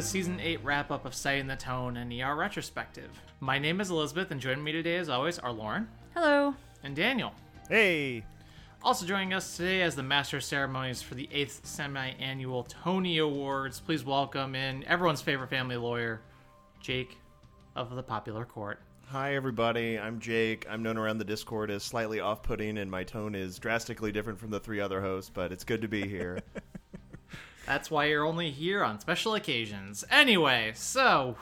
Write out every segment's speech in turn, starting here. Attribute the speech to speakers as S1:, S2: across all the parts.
S1: to the season 8 wrap up of Setting the Tone and ER Retrospective. My name is Elizabeth, and joining me today, as always, are Lauren
S2: Hello.
S1: and Daniel.
S3: Hey,
S1: Also joining us today as the master of ceremonies for the 8th semi annual Tone-y Awards, please welcome in everyone's favorite family lawyer, Jake of the Popular Court.
S4: Hi, everybody. I'm Jake. I'm known around the Discord as slightly off putting, and my tone is drastically different from the three other hosts, but it's good to be here.
S1: That's why you're only here on special occasions. Anyway, so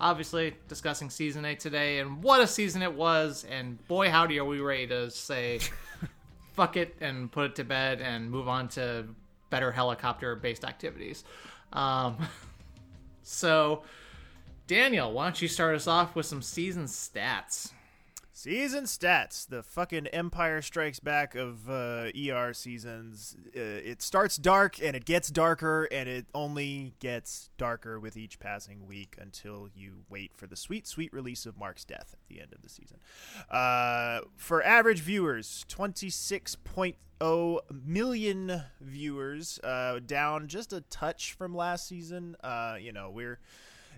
S1: obviously discussing season 8 today and what a season it was and boy howdy are we ready to say fuck it and put it to bed and move on to better helicopter based activities. Um so Daniel, why don't you start us off with some season stats?
S3: Season stats. The fucking Empire Strikes Back of uh, ER seasons. Uh, it starts dark and it gets darker, and it only gets darker with each passing week until you wait for the sweet, sweet release of Mark's death at the end of the season. Uh, for average viewers, 26.0 million viewers, uh, down just a touch from last season. Uh, you know, we're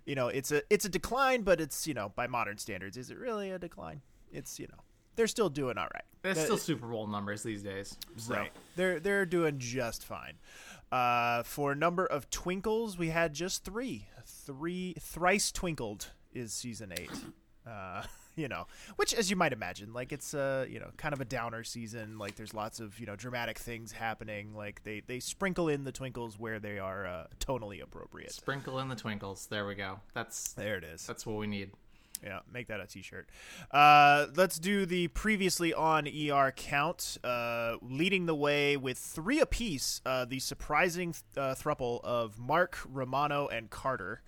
S3: you know it's a it's a decline but it's you know by modern standards is it really a decline it's you know they're still doing all right.
S1: It's
S3: The-
S1: still Super Bowl numbers these days. So
S3: right. they're they're doing just fine. Uh for number of twinkles we had just three. Three thrice twinkled is season eight. Uh you know which as you might imagine like it's uh you know kind of a downer season. Like there's lots of you know dramatic things happening. Like they they sprinkle in the twinkles where they are uh, tonally appropriate.
S1: Sprinkle in the twinkles. There we go. That's
S3: there it is.
S1: that's what we need.
S3: Yeah, make that a T-shirt. Uh, let's do the previously on ER count. Uh, leading the way with three apiece, uh, the surprising uh, thruple of Mark, Romano, and Carter,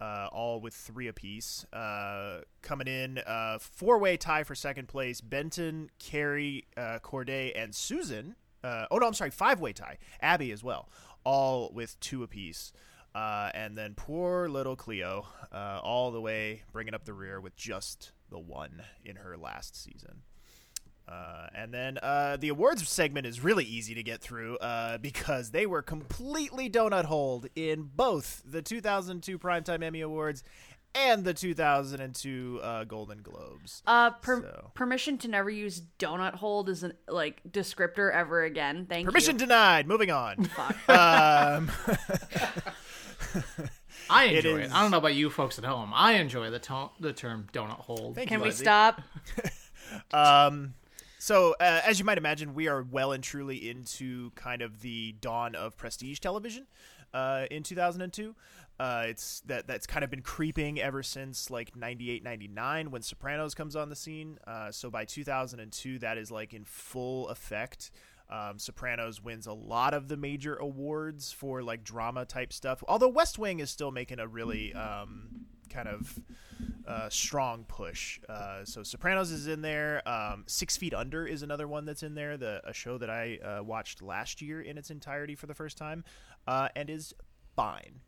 S3: uh, all with three apiece. Uh, coming in, four-way tie for second place: Benton, Kerry, uh, Corday, and Susan. Oh no, I'm sorry, five-way tie. Abby as well, all with two apiece. Uh, and then poor little Cleo, uh, all the way bringing up the rear with just the one in her last season. Uh, and then uh, the awards segment is really easy to get through uh, because they were completely donut holed in both the 2002 Primetime Emmy Awards and the 2002 uh, Golden Globes.
S2: Uh, per-
S3: So-
S2: permission to never use donut hold as a like descriptor ever again. Thank
S3: Permission
S2: you.
S3: denied. Moving on.
S2: Fuck.
S3: um,
S1: I
S3: It
S1: enjoy it.
S3: is-
S1: I don't know about you folks at home. I enjoy the to- the term donut
S3: hole.
S2: Can
S3: you,
S2: we stop?
S3: Um, so uh, as you might imagine, we are well and truly into kind of the dawn of prestige television uh, in 2002. Uh, it's that that's kind of been creeping ever since like 98 99 when sopranos comes on the scene uh, so by 2002 that is like in full effect um, sopranos wins a lot of the major awards for like drama type stuff although west wing is still making a really um, kind of uh, strong push. Uh, so Sopranos is in there. Um, Six Feet Under is another one that's in there. The a show that I uh, watched last year in its entirety for the first time, uh, and is fine.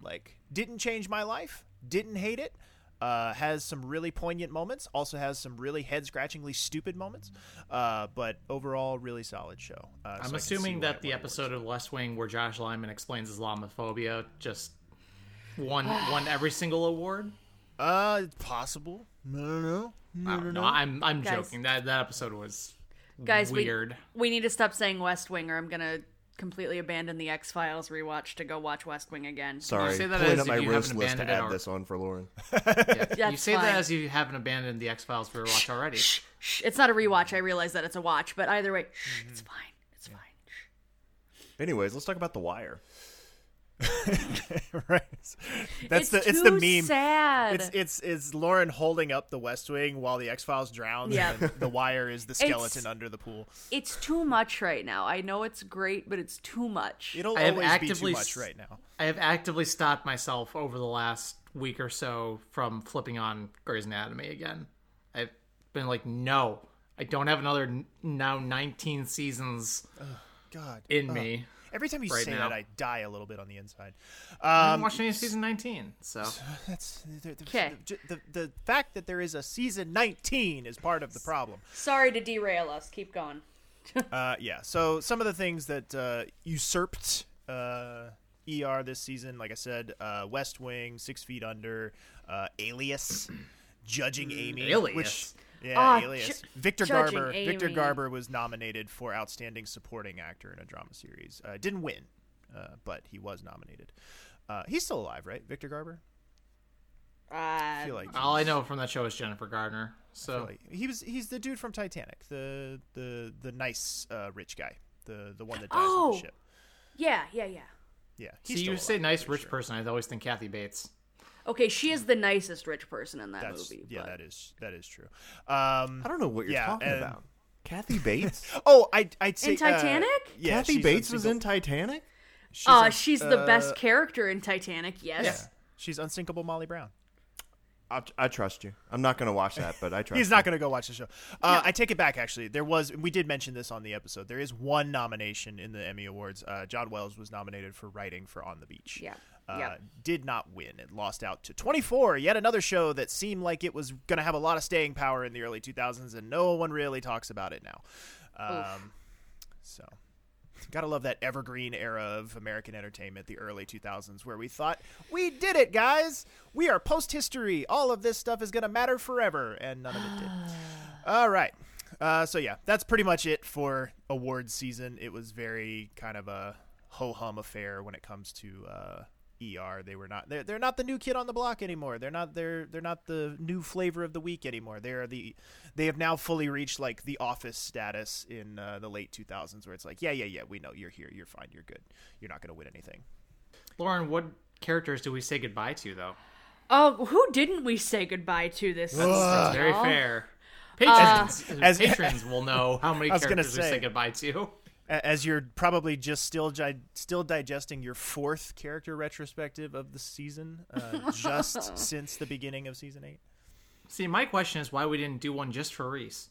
S3: Like didn't change my life. Didn't hate it. Uh, has some really poignant moments. Also has some really head scratchingly stupid moments. Uh, but overall, really solid show. Uh, I
S1: I'm
S3: can see
S1: assuming that the
S3: won
S1: episode of West Wing where Josh Lyman explains Islamophobia just won won every single award.
S3: Uh, it's possible. No, no, no, know.
S1: I don't know. I'm I'm
S2: Guys.
S1: joking. That that episode was
S2: Guys, we-
S1: weird.
S2: We need to stop saying West Wing, or I'm gonna completely abandon the X Files rewatch to go watch West Wing again.
S4: Sorry,
S1: say that
S4: pulling
S1: as
S4: up
S1: if
S4: my
S1: you
S4: roast
S1: haven't
S4: list to
S1: abandoned it
S4: add
S1: or-
S4: this on for Lauren.
S1: Yeah. you
S2: That's
S1: say that as you haven't abandoned the X Files rewatch already.
S2: Shh, it's not a rewatch. I realize that it's a watch, but either way, shh, mm-hmm. it's fine. It's fine.
S4: Anyways, let's talk about The Wire.
S3: right. That's
S2: it's
S3: the it's the meme.
S2: Sad.
S3: It's it's it's Lauren holding up the West Wing while the X Files drowns.
S2: Yeah.
S3: and the wire is the skeleton
S2: It's-
S3: under the pool.
S2: it's too much right now. I know it's great, but it's too much.
S3: It'll
S1: I have
S3: always be too much right now.
S1: I have actively stopped myself over the last week or so from flipping on Grey's Anatomy again. I've been like, no, I don't have another now 19 seasons
S3: God.
S1: in
S3: Ugh.
S1: me.
S3: Every time you
S1: right
S3: say
S1: now.
S3: that, I die a little bit on the inside.
S1: I haven't
S3: Um,
S1: watched any of season 19, so
S3: that's the, the,
S2: 'Kay.
S3: the, the, the fact that there is a season 19 is part of the problem.
S2: Sorry to derail us. Keep going.
S3: Uh, yeah. So some of the things that uh, usurped uh, ER this season. Like I said, uh, West Wing, Six Feet Under, uh, Alias, Judging Amy,
S1: Alias.
S3: which yeah,
S2: Ah,
S3: Alias.
S2: Ju-
S3: Victor
S2: Judging
S3: Garber. Victor Garber was nominated for Outstanding Supporting Actor in a Drama Series. Uh, didn't win, uh, but he was nominated. Uh, he's still alive, right? Victor Garber. I
S2: Uh,
S3: feel like
S1: All I know from that show is Jennifer Gardner. So
S3: like- he was he's the dude from Titanic, the the the nice uh, rich guy, the the one that dies on
S2: Oh.
S3: the ship.
S2: yeah, yeah, yeah.
S3: Yeah,
S1: see, you say nice rich
S3: sure.
S1: person. I always think Kathy Bates.
S2: Okay, she is the nicest rich person in that
S3: That's
S2: movie.
S3: yeah,
S2: but-
S3: that is that is true. Um,
S4: I don't know what you're
S3: Yeah,
S4: talking
S3: and-
S4: about. Kathy Bates.
S3: oh, I I'd say
S2: In Titanic?
S3: Uh, yeah,
S4: Kathy
S3: she's
S4: Bates was in Titanic.
S3: She's
S2: uh,
S3: un-
S2: she's the
S3: uh,
S2: best character in Titanic. Yes.
S3: Yeah, she's unsinkable Molly Brown.
S4: I, I trust you. I'm not going to watch that, but I trust.
S3: He's
S4: you.
S3: not going to go watch the show. Uh, I take it back. Actually, there was we did mention this on the episode. There is one nomination in the Emmy Awards. Uh, John Wells was nominated for writing for On the Beach.
S2: Yeah.
S3: Uh,
S2: Yeah.
S3: Did not win. It lost out to 24. Yet another show that seemed like it was going to have a lot of staying power in the early 2000s, and no one really talks about it now. Um, so. Gotta love that evergreen era of American entertainment, the early 2000s, where we thought, we did it, guys! We are post history. All of this stuff is going to matter forever. And none of it did. All right. Uh, so, yeah, that's pretty much it for awards season. It was very kind of a ho hum affair when it comes to uh, ER. They were not, they're, they're not the new kid on the block anymore. They're not, they're, they're not the new flavor of the week anymore. They are the, they have now fully reached like the office status in uh, the late 2000s where it's like, yeah, yeah, yeah, we know you're here. You're fine. You're good. You're not going to win anything.
S1: Lauren, what characters do we say goodbye to though?
S2: Oh, who didn't we say goodbye to this season?
S1: That's very fair. Patrons,
S3: As-
S1: patrons will know how many
S3: I was gonna
S1: characters we
S3: say.
S1: say goodbye to.
S3: A- As you're probably just still gi- still digesting your fourth character retrospective of the season, uh, just since the beginning of season eight.
S1: See, my question is why we didn't do one just for Reese.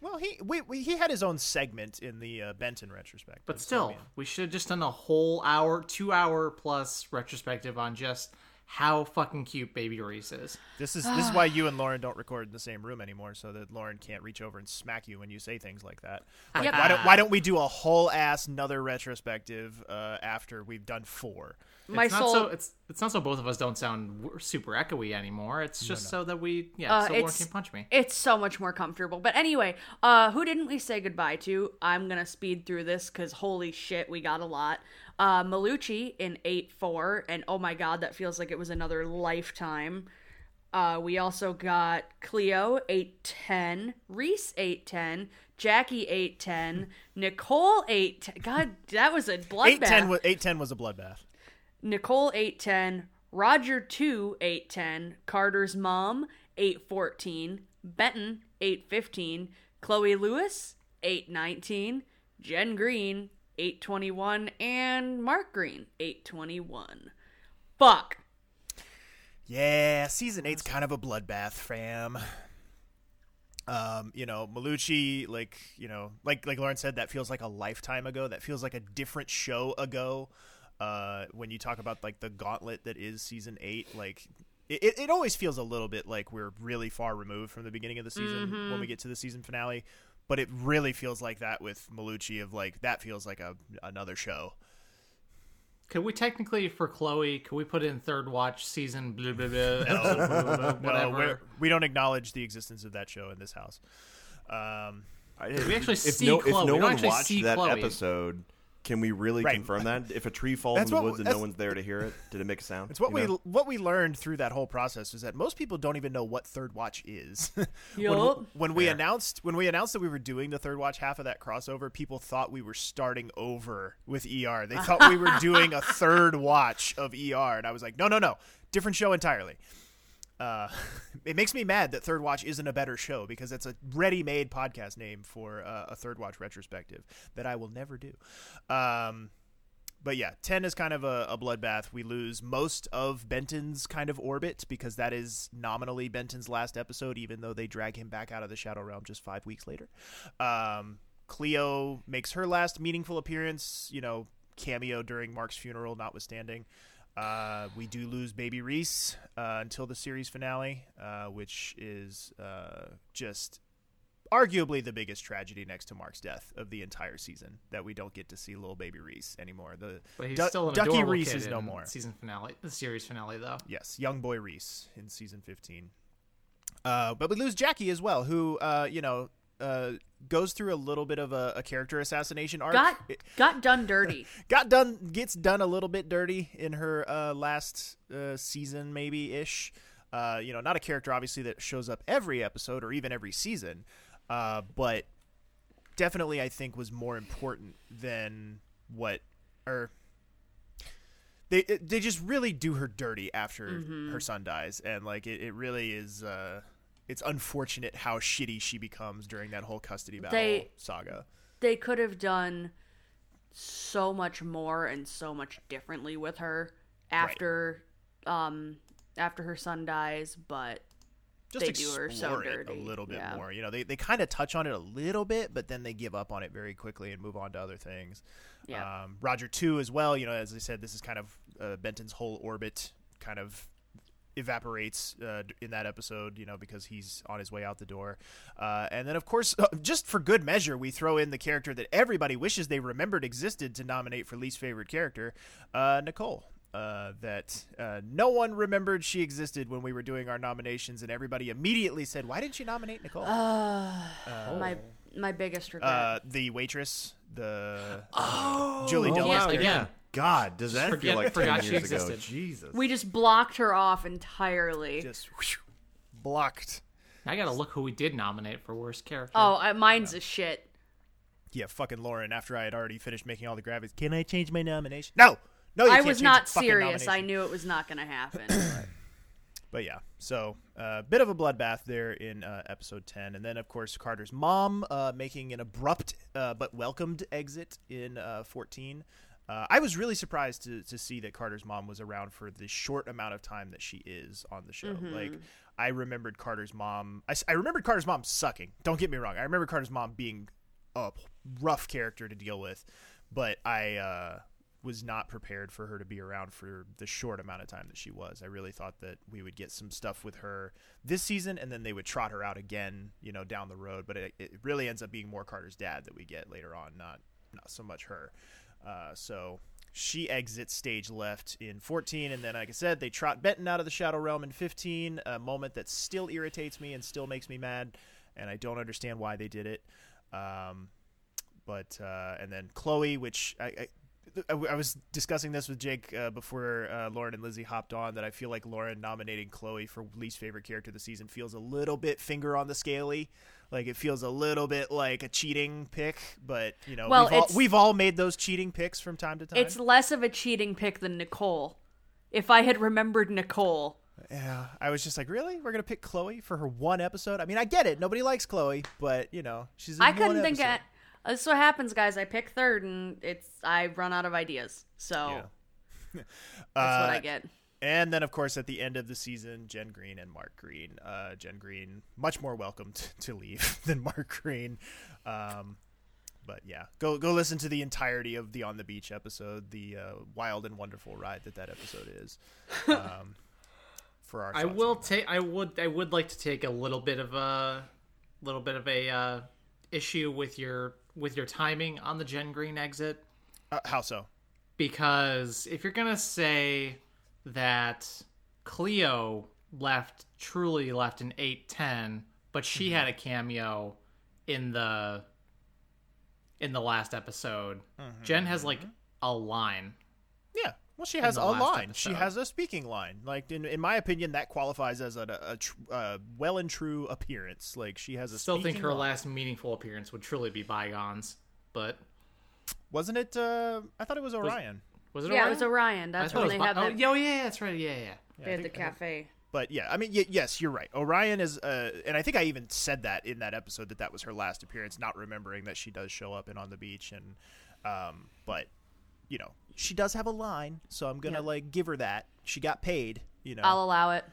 S3: Well, he we, we, he had his own segment in the uh, Benton retrospective.
S1: But
S3: so, I
S1: still, we should have just done a whole hour, two hour plus retrospective on just how fucking cute Baby Reese is.
S3: this is this is why you and Lauren don't record in the same room anymore, so that Lauren can't reach over and smack you when you say things like that. Like,
S2: Yep.
S3: why don't why don't we do a whole ass another retrospective uh, after we've done four?
S2: My
S1: it's
S2: soul.
S1: not so it's it's not so both of us don't sound super echoey anymore. It's just so that we yeah,
S2: Uh,
S1: so Lauren
S2: it's-
S1: can punch me.
S2: It's so much more comfortable. But anyway, uh, who didn't we say goodbye to? I'm gonna speed through this because holy shit, we got a lot. Uh, Malucci in eight four, and oh my god, that feels like it was another lifetime. Uh, we also got Cleo eight ten, Reese eight ten, Jackie eight ten, Nicole eight. God, that was a
S3: Eight
S2: bloodbath.
S3: ten was eight ten was a bloodbath.
S2: Nicole 810, Roger 2 810, Carter's mom 814, Benton 815, Chloe Lewis 819, Jen Green 821, and Mark Green 821. Fuck.
S3: Yeah, season eight's kind of a bloodbath, fam. Um, you know, Malucci, like you know, like like Lauren said, that feels like a lifetime ago. That feels like a different show ago. Uh, when you talk about like the gauntlet that is season eight, like it, it it always feels a little bit like we're really far removed from the beginning of the season when we get to the season finale. But it really feels like that with Malucci of like that feels like a another show.
S1: Could we technically for Chloe? Could we put in third watch season blah blah blah, episode, blah, blah, blah,
S3: No,
S1: whatever?
S3: we're, we don't acknowledge the existence of that show in this house. Um,
S4: I,
S1: we actually
S4: if
S1: see
S4: no,
S1: Chloe.
S4: If
S1: We
S4: no
S1: don't
S4: one
S1: actually
S4: watched
S1: see
S4: that
S1: Chloe.
S4: episode, can we really
S3: Right.
S4: confirm that? If a tree falls
S3: That's
S4: in the
S3: what-
S4: woods and
S3: that's-
S4: no one's there to hear it, did it make a sound?
S3: It's what
S4: You
S3: we
S4: know?
S3: what we learned through that whole process is that most people don't even know what Third Watch is. when,
S2: Yup.
S3: when we announced when we announced that we were doing the Third Watch half of that crossover, people thought we were starting over with ER. They thought we were doing a third watch of ER, and I was like, no, no, no, different show entirely. Uh, it makes me mad that Third Watch isn't a better show because it's a ready-made podcast name for uh, a Third Watch retrospective that I will never do. Um, but yeah, 10 is kind of a, a bloodbath. We lose most of Benton's kind of orbit because that is nominally Benton's last episode, even though they drag him back out of the Shadow Realm just five weeks later. Um, Cleo makes her last meaningful appearance, you know, cameo during Mark's funeral, notwithstanding. Uh, we do lose Baby Reese uh, until the series finale, uh, which is uh, just arguably the biggest tragedy next to Mark's death of the entire season that we don't get to see little baby Reese anymore. The
S1: But he's
S3: Du-
S1: still an
S3: Ducky Reese is no more.
S1: Season finale, the series finale, though.
S3: Yes, young boy Reese in season 15. Uh, but we lose Jackie as well, who, uh, you know, uh, goes through a little bit of a, a character assassination arc.
S2: Got
S3: It-
S2: got done dirty.
S3: got done, gets done a little bit dirty in her uh, last uh, season, maybe ish. Uh, you know, not a character obviously that shows up every episode or even every season, uh, but definitely I think was more important than what or they they just really do her dirty after her son dies and like it, it really is uh it's unfortunate how shitty she becomes during that whole custody battle
S2: They-
S3: saga.
S2: they could have done so much more and so much differently with her after um after her son dies, but
S3: just
S2: They do her so dirty,
S3: a little bit
S2: yeah.
S3: more you know? They, they kind of touch on it a little bit but then they give up on it very quickly and move on to other things.
S2: Yeah.
S3: um, roger 2 as well you know as i said this is kind of uh, benton's whole orbit kind of evaporates uh, in that episode, you know, because he's on his way out the door. Uh, and then, of course, just for good measure, we throw in the character that everybody wishes they remembered existed to nominate for least favorite character, uh, Nicole. Uh, that uh, no one remembered she existed when we were doing our nominations, and everybody immediately said, "Why didn't you nominate Nicole?"
S2: my my biggest regret.
S3: Uh, the waitress, the Julie
S4: Oh,
S3: Delpy's
S1: yeah,
S3: character.
S1: Yeah.
S4: God, does that
S1: Forget-
S4: feel like
S1: forgot
S4: 10
S1: she
S4: years ago?
S1: existed.
S4: Jesus.
S2: we just blocked her off entirely.
S3: just whew, blocked.
S1: I gotta look who we did nominate for worst character.
S2: oh, uh, mine's a shit.
S3: Yeah, fucking Lauren. After I had already finished making all the graphics, can I change my nomination? No, no, you
S2: I
S3: can't
S2: was
S3: change
S2: not
S3: the fucking
S2: serious. I
S3: nomination.
S2: knew it was not going to happen.
S3: But yeah, so a uh, bit of a bloodbath there in uh, episode 10. And then, of course, Carter's mom uh, making an abrupt uh, but welcomed exit in uh, 14. Uh, I was really surprised to, to see that Carter's mom was around for the short amount of time that she is on the show. Like, I remembered Carter's mom. I, I remembered Carter's mom sucking. Don't get me wrong. I remember Carter's mom being a rough character to deal with, but I uh, was not prepared for her to be around for the short amount of time that she was. I really thought that we would get some stuff with her this season, and then they would trot her out again, you know, down the road. But it, it really ends up being more Carter's dad that we get later on, not not so much her. Uh, so she exits stage left in 14, and then, like I said, they trot Benton out of the Shadow Realm in 15. A moment that still irritates me and still makes me mad, and I don't understand why they did it. Um, but uh, and then Chloe, which I, I I was discussing this with Jake uh, before uh, Lauren and Lizzie hopped on. That I feel like Lauren nominating Chloe for least favorite character of the season feels a little bit finger on the scaly. Like it feels a little bit like a cheating pick, but you know
S2: Well,
S3: we've, all, we've all made those cheating picks from time to time.
S2: it's less of a cheating pick than Nicole. If I had remembered Nicole,
S3: yeah, I was just like, really? We're gonna pick Chloe for her one episode? I mean, I get it. Nobody likes Chloe, but you know, she's.
S2: I couldn't think. Of, this is what happens, guys. I pick third, and it's I run out of ideas. So
S3: Yeah.
S2: that's what I
S3: Uh,
S2: get.
S3: And then, of course, at the end of the season, Jen Green and Mark Green. Uh, Jen Green, much more welcome t- to leave than Mark Green. Um, but yeah, go go listen to the entirety of the On the Beach episode, the uh, wild and wonderful ride that that episode is. Um, for our,
S1: I will take. I would. I would like to take a little bit of a, little bit of a uh, issue with your with your timing on the Jen Green exit
S3: Uh, how so?
S1: because if you're gonna say that Cleo left truly left in eight ten, but she had a cameo in the in the last episode. Jen has like a line.
S3: Yeah. Well, she has a line. She has a speaking line. Like in in my opinion, that qualifies as a, a, tr- uh, well and true appearance. Like she has a.
S1: Still think her
S3: line.
S1: last meaningful appearance would truly be bygones, but
S3: wasn't it? Uh, I thought it was Orion.
S1: Was it?
S2: Yeah,
S1: Orion?
S2: it was Orion. That's
S1: thought
S2: when they
S1: was
S2: had
S1: Bi-
S2: that.
S1: Oh, yeah, oh, yeah, that's right. Yeah, yeah.
S2: they had the cafe.
S3: But yeah, I mean, y- yes, you're right. Orion is, uh, and I think I even said that in that episode that that was her last appearance, not remembering that she does show up in on the beach, and um, but you know, she does have a line, so I'm gonna
S2: Yeah.
S3: like give her that. She got paid, you know.
S2: I'll allow it.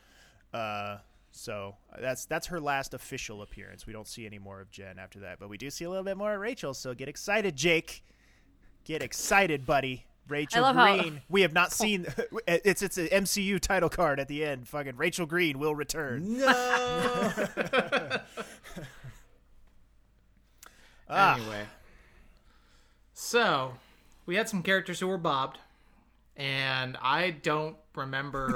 S3: Uh, so that's that's her last official appearance. We don't see any more of Jen after that, but we do see a little bit more of Rachel. So get excited, Jake. Get excited, buddy. Rachel
S2: love how-
S3: Green. We have not seen. It's it's an MCU title card at the end. Fucking Rachel Green will return.
S4: No.
S3: Ah.
S1: Anyway, so we had some characters who were bobbed, and I don't remember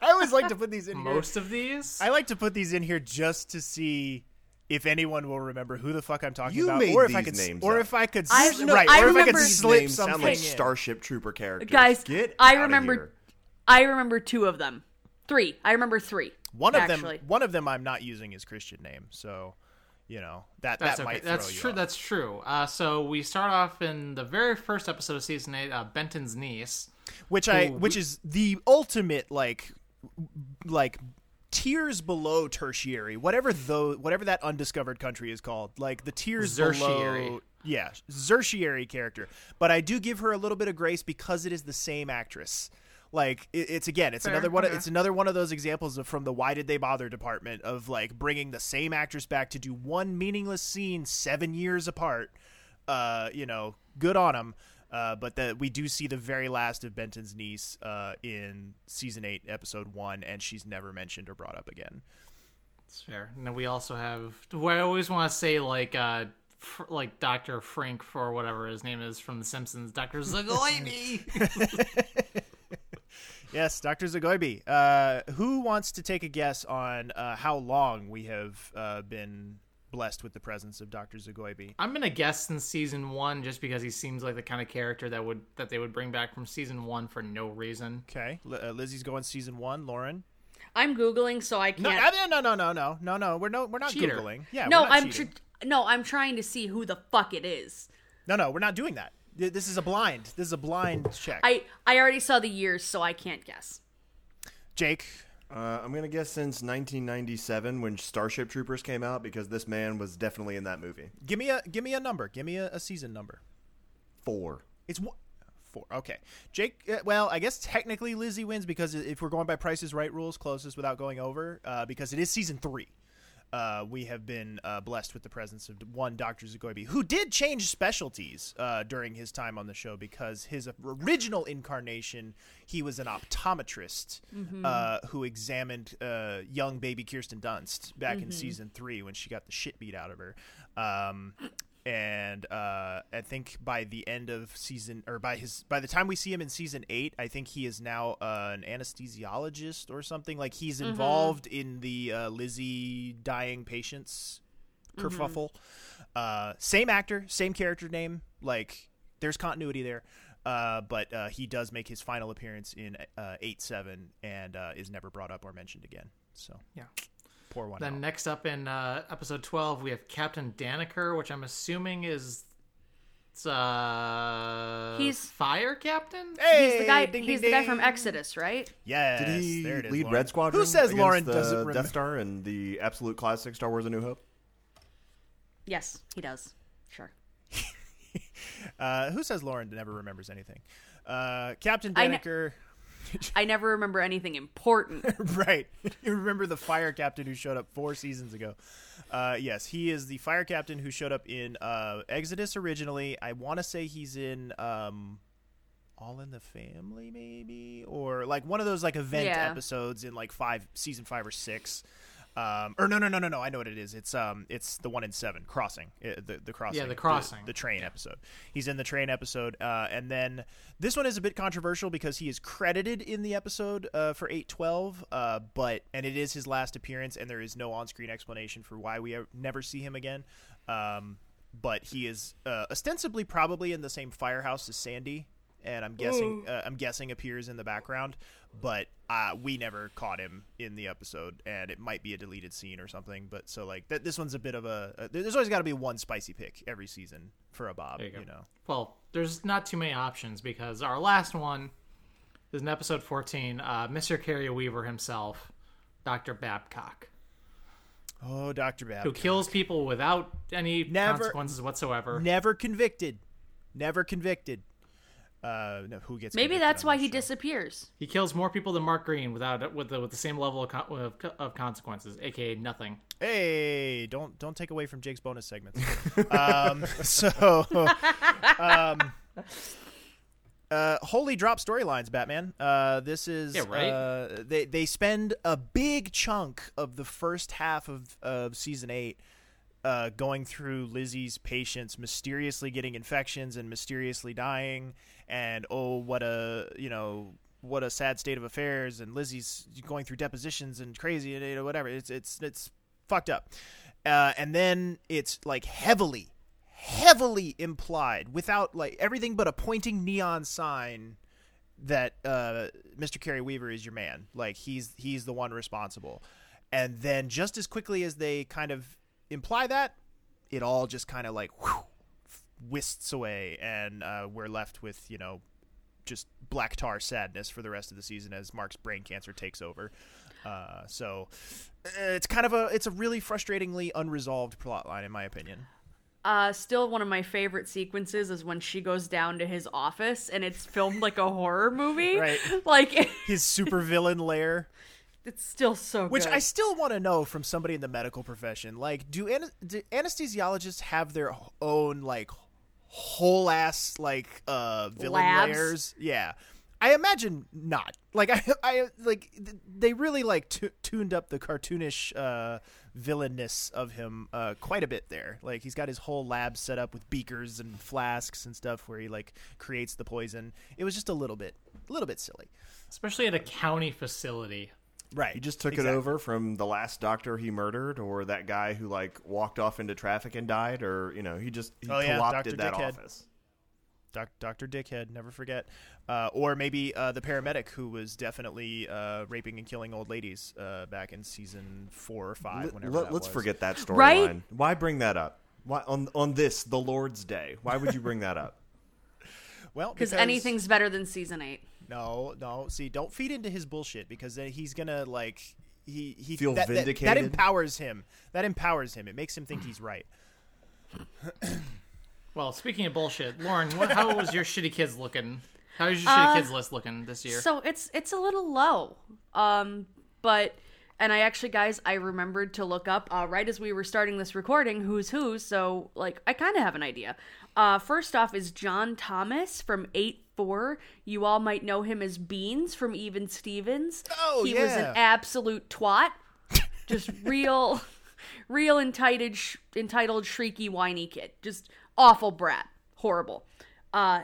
S3: I always like to put these in here.
S1: most of these.
S3: I like to put these in here just to see if anyone will remember who the fuck I'm talking
S4: You
S3: about,
S4: made
S3: or if I could, s-
S4: names
S3: or
S4: up.
S3: if I could,
S2: I-
S3: s-
S2: no,
S3: right,
S2: I
S3: or if I
S2: remember-
S3: could
S2: These
S3: slip
S4: names
S3: something
S4: sound like
S3: in.
S4: Starship Trooper characters.
S2: Guys,
S4: Get
S2: I
S4: outta
S2: remember
S4: here.
S2: I remember two of them. Three. I remember three.
S3: One of
S2: actually.
S3: them, one of them, I'm not using his Christian name, so you know that
S1: That's
S3: that
S1: okay.
S3: might
S1: That's
S3: you
S1: true.
S3: off.
S1: That's true. Uh, so we start off in the very first episode of season eight, uh, Benton's niece.
S3: which I, which
S1: we-
S3: is the ultimate like, like tiers below tertiary, whatever though, whatever that undiscovered country is called, like the tiers
S1: Zertiary.
S3: below. Yeah, tertiary character, but I do give her a little bit of grace because it is the same actress. Like it, it's again, it's
S1: Fair,
S3: another one. of-
S1: okay.
S3: It's another one of those examples of from the why did they bother department of like bringing the same actress back to do one meaningless scene seven years apart. Uh, you know, good on them. Uh, but that we do see the very last of Benton's niece uh, in season eight, episode one, and she's never mentioned or brought up again.
S1: It's fair. And then we also have. I always want to say like uh, like Doctor Frank for whatever his name is from The Simpsons, Doctor Zagoibi.
S3: Yes, Dr. Zagoibi. Uh, who wants to take a guess on uh, how long we have uh, been blessed with the presence of Dr. Zagoibi?
S1: I'm gonna guess in season one, just because he seems like the kind of character that would that they would bring back from season one for no reason.
S3: Okay, L- uh, Lizzie's going season one. Lauren.
S2: I'm googling so I can't.
S3: I- no, no, no, no, no, no. We're no, we're not
S1: Cheater.
S3: googling. Yeah,
S2: no, I'm tr- no, I'm trying to see who the fuck it is.
S3: no, no, we're not doing that. This is a blind. This is a blind check.
S2: I I already saw the years, so I can't guess.
S3: Jake.
S4: Uh, I'm gonna guess since 1997 when Starship Troopers came out because this man was definitely in that movie.
S3: Give me a give me a number. Give me a, a season number.
S4: Four.
S3: It's one, four. Okay, Jake. Uh, well, I guess technically Lizzie wins because if we're going by Price Is Right rules, closest without going over, uh, because it is season three. Uh, we have been uh, blessed with the presence of one Dr. Zagoibi, who did change specialties uh, during his time on the show because his original incarnation, he was an optometrist uh, who examined uh, young baby Kirsten Dunst back in season three when she got the shit beat out of her. Um, and uh, I think by the end of season, or by his, by the time we see him in season eight, I think he is now uh, an anesthesiologist or something. Like he's involved in the uh, Lizzie dying patients kerfuffle. Uh, same actor, same character name. Like there's continuity there. Uh, but uh, he does make his final appearance in uh, eight seven and uh, is never brought up or mentioned again. So
S1: Yeah.
S3: Poor one.
S1: Then
S3: out.
S1: next up in uh, episode 12, we have Captain Daniker, which I'm assuming is uh
S2: He's-
S1: fire captain.
S3: Hey,
S2: he's the guy.
S3: ding,
S2: he's
S3: ding,
S2: the guy from. Exodus, right?
S3: Yes,
S4: Did he
S3: there it is.
S4: lead
S3: Lauren.
S4: Red Squadron?
S3: Who says Lauren
S4: the
S3: doesn't
S4: Death
S3: remember?
S4: Star and the absolute classic Star Wars: A New Hope?
S2: Yes, he does. Sure.
S3: Uh, who says Lauren never remembers anything? Uh, Captain
S2: I kn-
S3: Denneker.
S2: I never remember anything important.
S3: right. You remember the fire captain who showed up four seasons ago. Uh, yes, he is the fire captain who showed up in uh, Exodus originally. I want to say he's in um, All in the Family, maybe, or like one of those like event
S2: Yeah.
S3: episodes in like five season five or six. Um, or no, no, no, no, no. I know what it is. It's um, it's the one in seven, Crossing, uh, the the crossing, yeah,
S1: the Crossing.
S3: the, train episode. He's in the train episode, uh, and then this one is a bit controversial because he is credited in the episode uh, for eight twelve, uh, but and it is his last appearance, and there is no on screen explanation for why we never see him again. Um, but he is uh, ostensibly probably in the same firehouse as Sandy, and I'm guessing uh, I'm guessing appears in the background, but uh, we never caught him in the episode, and it might be a deleted scene or something. But so like th- this one's a bit of a uh, there's always got to be one spicy pick every season for a Bob,
S1: you
S3: you, know.
S1: Well, there's not too many options because our last one is in episode 14. Uh, Mr. Kerry Weaver himself, Dr. Babcock,
S3: Oh, Doctor Bab,
S1: who kills people without any
S3: Never-
S1: consequences whatsoever.
S3: never convicted, never convicted. Uh, no, who gets
S2: Maybe that's why he
S3: show?
S2: disappears.
S1: He kills more people than Mark Green without with the, with the same level of, con- of, of consequences, aka nothing.
S3: Hey, don't don't take away from Jake's bonus segments. um, so, um, uh, holy drop storylines, Batman. Uh, this is
S1: Yeah, right?
S3: Uh, they they spend a big chunk of the first half of of season eight. uh, going through Lizzie's patients mysteriously getting infections and mysteriously dying, and oh, what a you know what a sad state of affairs, and Lizzie's going through depositions and crazy and you know, whatever. It's it's it's fucked up, uh, and then it's like heavily, heavily implied without like everything but a pointing neon sign that uh, Mr. Kerry Weaver is your man. Like he's he's the one responsible. And then just as quickly as they kind of imply that, it all just kind of like whew, whisks away, and uh, we're left with you know just black tar sadness for the rest of the season as Mark's brain cancer takes over. Uh, so uh, it's kind of a it's a really frustratingly unresolved plot line in my opinion.
S2: Uh, still one of my favorite sequences is when she goes down to his office and it's filmed like a horror movie.
S3: Right.
S2: Like
S3: His supervillain lair.
S2: it's still so
S3: Which
S2: good.
S3: I still want to know from somebody in the medical profession. Like, do, an- do anesthesiologists have their own like whole ass like uh villain
S2: Labs?
S3: layers? Yeah, I imagine not. Like, I, I like th- they really like tu- tuned up the cartoonish uh villainness of him uh quite a bit there. Like, he's got his whole lab set up with beakers and flasks and stuff where he like creates the poison. It was just a little bit, a little bit silly.
S1: especially at a county facility.
S3: Right.
S4: He just took
S3: Exactly.
S4: it over from the last doctor he murdered, or that guy who like walked off into traffic and died, or you know, he just he
S3: Oh, yeah,
S4: co-opted
S3: Dr.
S4: that
S3: Dickhead.
S4: office.
S3: Doc, Dr. Dickhead, never forget. Uh, or maybe uh, the paramedic who was definitely uh, raping and killing old ladies uh, back in season four or five. Whenever
S4: Let,
S3: that
S4: us
S3: was.
S4: forget that storyline.
S2: Right?
S4: Why bring that up? Why on on this the Lord's Day? Why would you bring that up?
S3: Well,
S2: because
S3: because
S2: anything's better than season eight.
S3: No, no. See, don't feed into his bullshit because then he's gonna like he he
S4: Feel
S3: that, that- That, empowers him. That empowers him. It makes him think he's right.
S1: Well, speaking of bullshit, Lauren, what, how was your shitty kids looking? How's your
S2: Uh,
S1: shitty kids list looking this year?
S2: So it's it's a little low. Um, but and I actually, guys, I remembered to look up uh, right as we were starting this recording who's who. So like, I kind of have an idea. Uh, first off is John Thomas from Eight Four. You all might know him as Beans from Even Stevens.
S3: Oh,
S2: he was an absolute twat. Just real, real entitled, sh- entitled, shrieky, whiny kid. Just awful brat. Horrible. Uh,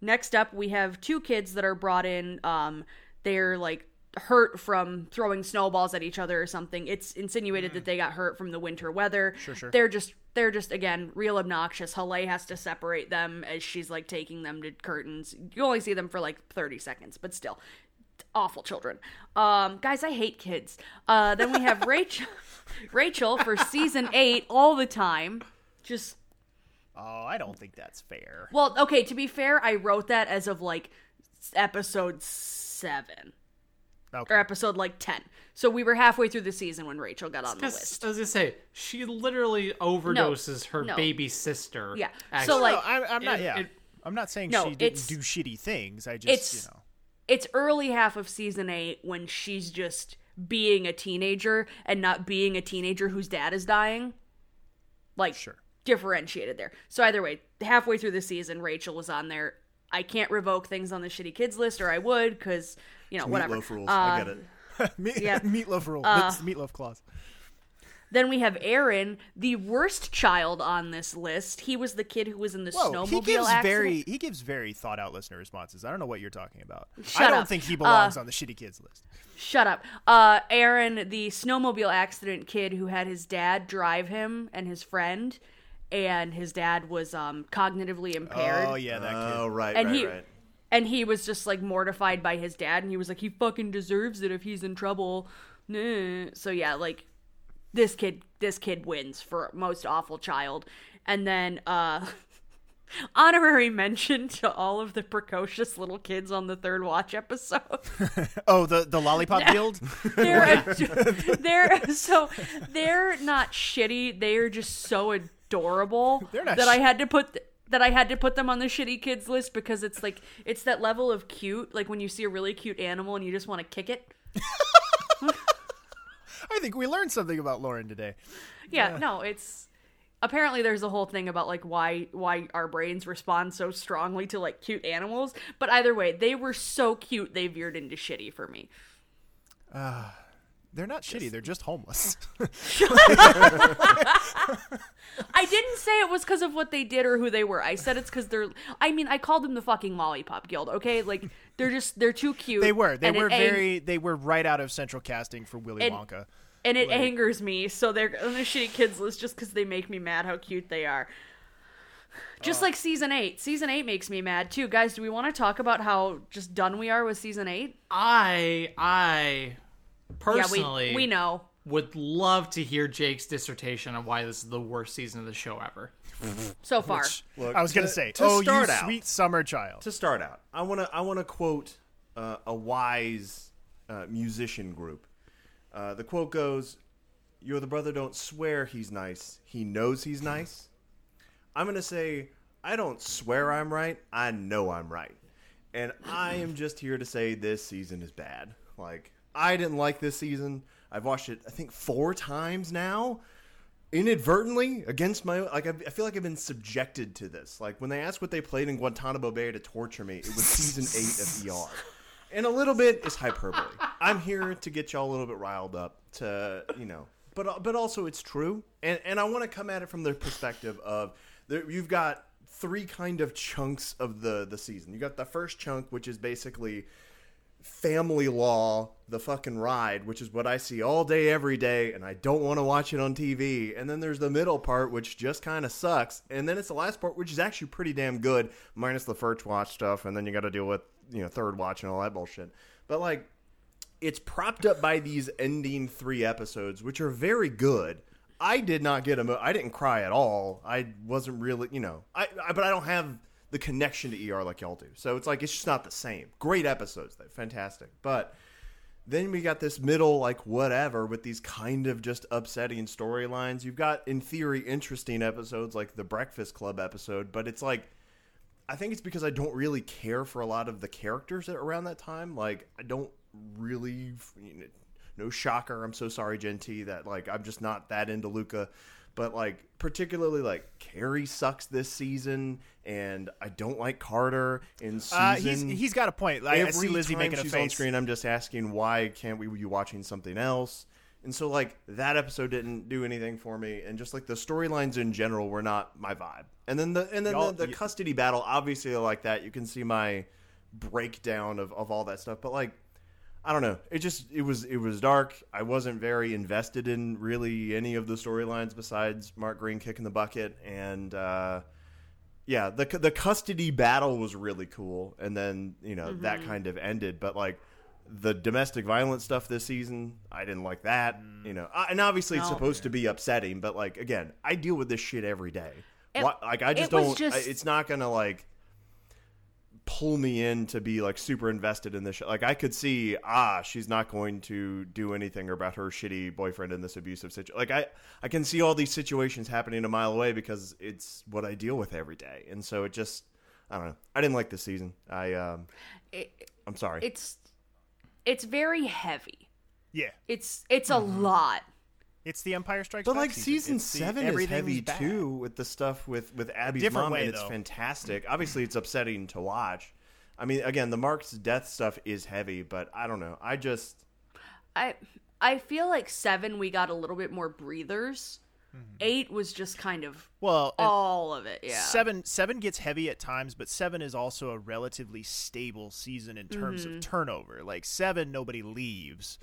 S2: next up, we have two kids that are brought in. Um, they're like hurt from throwing snowballs at each other or something. It's insinuated that they got hurt from the winter weather. Sure,
S3: sure.
S2: They're just they're just again real obnoxious. Haleh has to separate them as she's like taking them to curtains. You only see them for like thirty seconds, but still awful children. Um, guys, I hate kids. Uh, then we have Rachel, Rachel for season eight all the time. Just
S3: Oh, I don't think that's fair.
S2: well, okay. To be fair, I wrote that as of like episode seven
S3: Okay.
S2: or episode like ten. So we were halfway through the season when Rachel got on the
S1: Because,
S2: list.
S1: I was gonna say she literally overdoses her
S2: no.
S1: baby sister.
S2: Yeah.
S1: actually.
S2: So, like-
S3: no, I'm, I'm not.
S1: it-
S3: yeah,
S1: it-
S3: I'm not saying
S2: No,
S3: she didn't do shitty things. I just, you know.
S2: It's early half of season eight when she's just being a teenager and not being a teenager whose dad is dying. Like
S3: Sure.
S2: differentiated there. So either way, halfway through the season, Rachel was on there. I can't revoke things on the shitty kids list, or I would, because you know whatever.
S4: Meatloaf rules.
S2: Uh,
S4: I get it.
S3: Me-
S2: yeah.
S3: meatloaf rule.
S2: Uh,
S3: That's the meatloaf clause.
S2: Then we have Aaron, the worst child on this list. He was the kid who was in the
S3: Whoa,
S2: snowmobile
S3: he gives
S2: accident.
S3: very he gives very thought out listener responses. I don't know what you're talking about. I don't
S2: up.
S3: think he belongs
S2: Uh,
S3: on the shitty kids list.
S2: Shut up. Uh, Aaron, the snowmobile accident kid who had his dad drive him and his friend, and his dad was um, cognitively impaired.
S3: Oh yeah, that kid.
S4: Oh right,
S2: and
S4: right,
S2: he
S4: right.
S2: And he was just like mortified by his dad and he was like he fucking deserves it if he's in trouble Nah. so yeah like this kid this kid wins for most awful child and then uh honorary mention to all of the precocious little kids on the third watch episode
S3: Oh, the the lollipop guild.
S2: they're they're so they're not shitty. They're just so adorable
S3: They're not
S2: that I had to put that I had to put them on the shitty kids list because it's like it's that level of cute, like when you see a really cute animal and you just want to kick it.
S3: I think we learned something about Lauren today.
S2: Yeah, no, it's apparently there's a whole thing about like why why our brains respond so strongly to like cute animals, but either way, they were so cute they veered into shitty for me.
S3: Ah, They're not shitty. They're just homeless.
S2: I didn't say it was because of what they did or who they were. I said it's because they're. I mean, I called them the fucking lollipop guild. Okay, like they're just they're too cute.
S3: they were. They were
S2: it ang-
S3: very. They were right out of central casting for Willy
S2: And-
S3: Wonka.
S2: and it angers me. So they're on the shitty kids list just because they make me mad how cute they are. Just like season eight. Season eight makes me mad too, guys. Do we want to talk about how just done we are with season eight?
S1: I I personally
S2: yeah, we we know.
S1: would love to hear Jake's dissertation on why this is the worst season of the show ever.
S2: So far,
S4: Look,
S3: I was gonna say,
S4: to
S3: oh, you
S4: start out,
S3: sweet summer child.
S4: to start out, I want to I want to quote uh, a wise uh, musician group. Uh, the quote goes, "Your the brother don't swear he's nice. He knows he's nice." I'm gonna say, I don't swear I'm right. I know I'm right, and I am just here to say this season is bad. Like I didn't like this season. I've watched it I think four times now inadvertently against my like I, I feel like I've been subjected to this. Like when they asked what they played in Guantanamo Bay to torture me, it was season eight of ER, and a little bit is hyperbole. I'm here to get y'all a little bit riled up to you know, but but also it's true, and and I want to come at it from the perspective of there, you've got three kind of chunks of the the season. You got the first chunk, which is basically family law, the fucking ride, which is what I see all day, every day, and I don't want to watch it on TV. And then there's the middle part, which just kind of sucks. And then it's the last part, which is actually pretty damn good, minus the first watch stuff. And then you got to deal with, you know, third watch and all that bullshit. But like, it's propped up by these ending three episodes, which are very good. I did not get a emo- I didn't cry at all. I wasn't really, you know, I, I but I don't have the connection to ER like y'all do. So it's like it's just not the same. Great episodes, though, fantastic. But then we got this middle, like whatever, with these kind of just upsetting storylines. You've got, in theory, interesting episodes like the Breakfast Club episode, but it's like I think it's because I don't really care for a lot of the characters around that time. Like I don't really, you know, no shocker. I'm so sorry, Genty, that like I'm just not that into Luca. But like particularly like Kerry sucks this season, and I don't like Carter in season.
S3: Uh, he's he's got a point. Like, I
S4: Every
S3: see Lizzie
S4: time
S3: making a
S4: she's
S3: face.
S4: on screen, I'm just asking why can't we be watching something else? And so like that episode didn't do anything for me, and just like the storylines in general were not my vibe. And then the and then
S3: Y'all-
S4: the, the custody battle, obviously I like that. You can see my breakdown of, of all that stuff, but like I don't know. It just it was it was dark. I wasn't very invested in really any of the storylines besides Mark Green kicking the bucket and uh yeah, the the custody battle was really cool and then, you know,
S2: Mm-hmm.
S4: that kind of ended, but like the domestic violence stuff this season, I didn't like that,
S3: Mm.
S4: you know. And obviously it's supposed to be upsetting, but like again, I deal with this shit every day.
S2: It-
S4: Why- like I just don't
S2: just-
S4: I- it's not going to like pull me in to be like super invested in this show. Like I could see, ah, she's not going to do anything about her shitty boyfriend in this abusive situation. Like I, I can see all these situations happening a mile away because it's what I deal with every day, and so it just, I don't know. I didn't like this season. I, um,
S2: It-
S4: I'm sorry.
S2: it's it's very heavy.
S3: Yeah,
S2: It's it's a lot.
S3: It's the Empire Strikes
S4: but
S3: Back
S4: like season
S3: It's the-
S4: seven is heavy
S3: bad.
S4: too with the stuff with with Abby's mom,
S3: way,
S4: and it's
S3: though.
S4: fantastic. Obviously, it's upsetting to watch. I mean, again, the Mark's death stuff is heavy, but I don't know. I just
S2: I I feel like seven we got a little bit more breathers.
S3: Mm-hmm.
S2: Eight was just kind of
S3: Well,
S2: all of it. Yeah.
S3: seven seven gets heavy at times, but seven is also a relatively stable season in terms
S2: Mm-hmm.
S3: of turnover. Like seven, nobody leaves,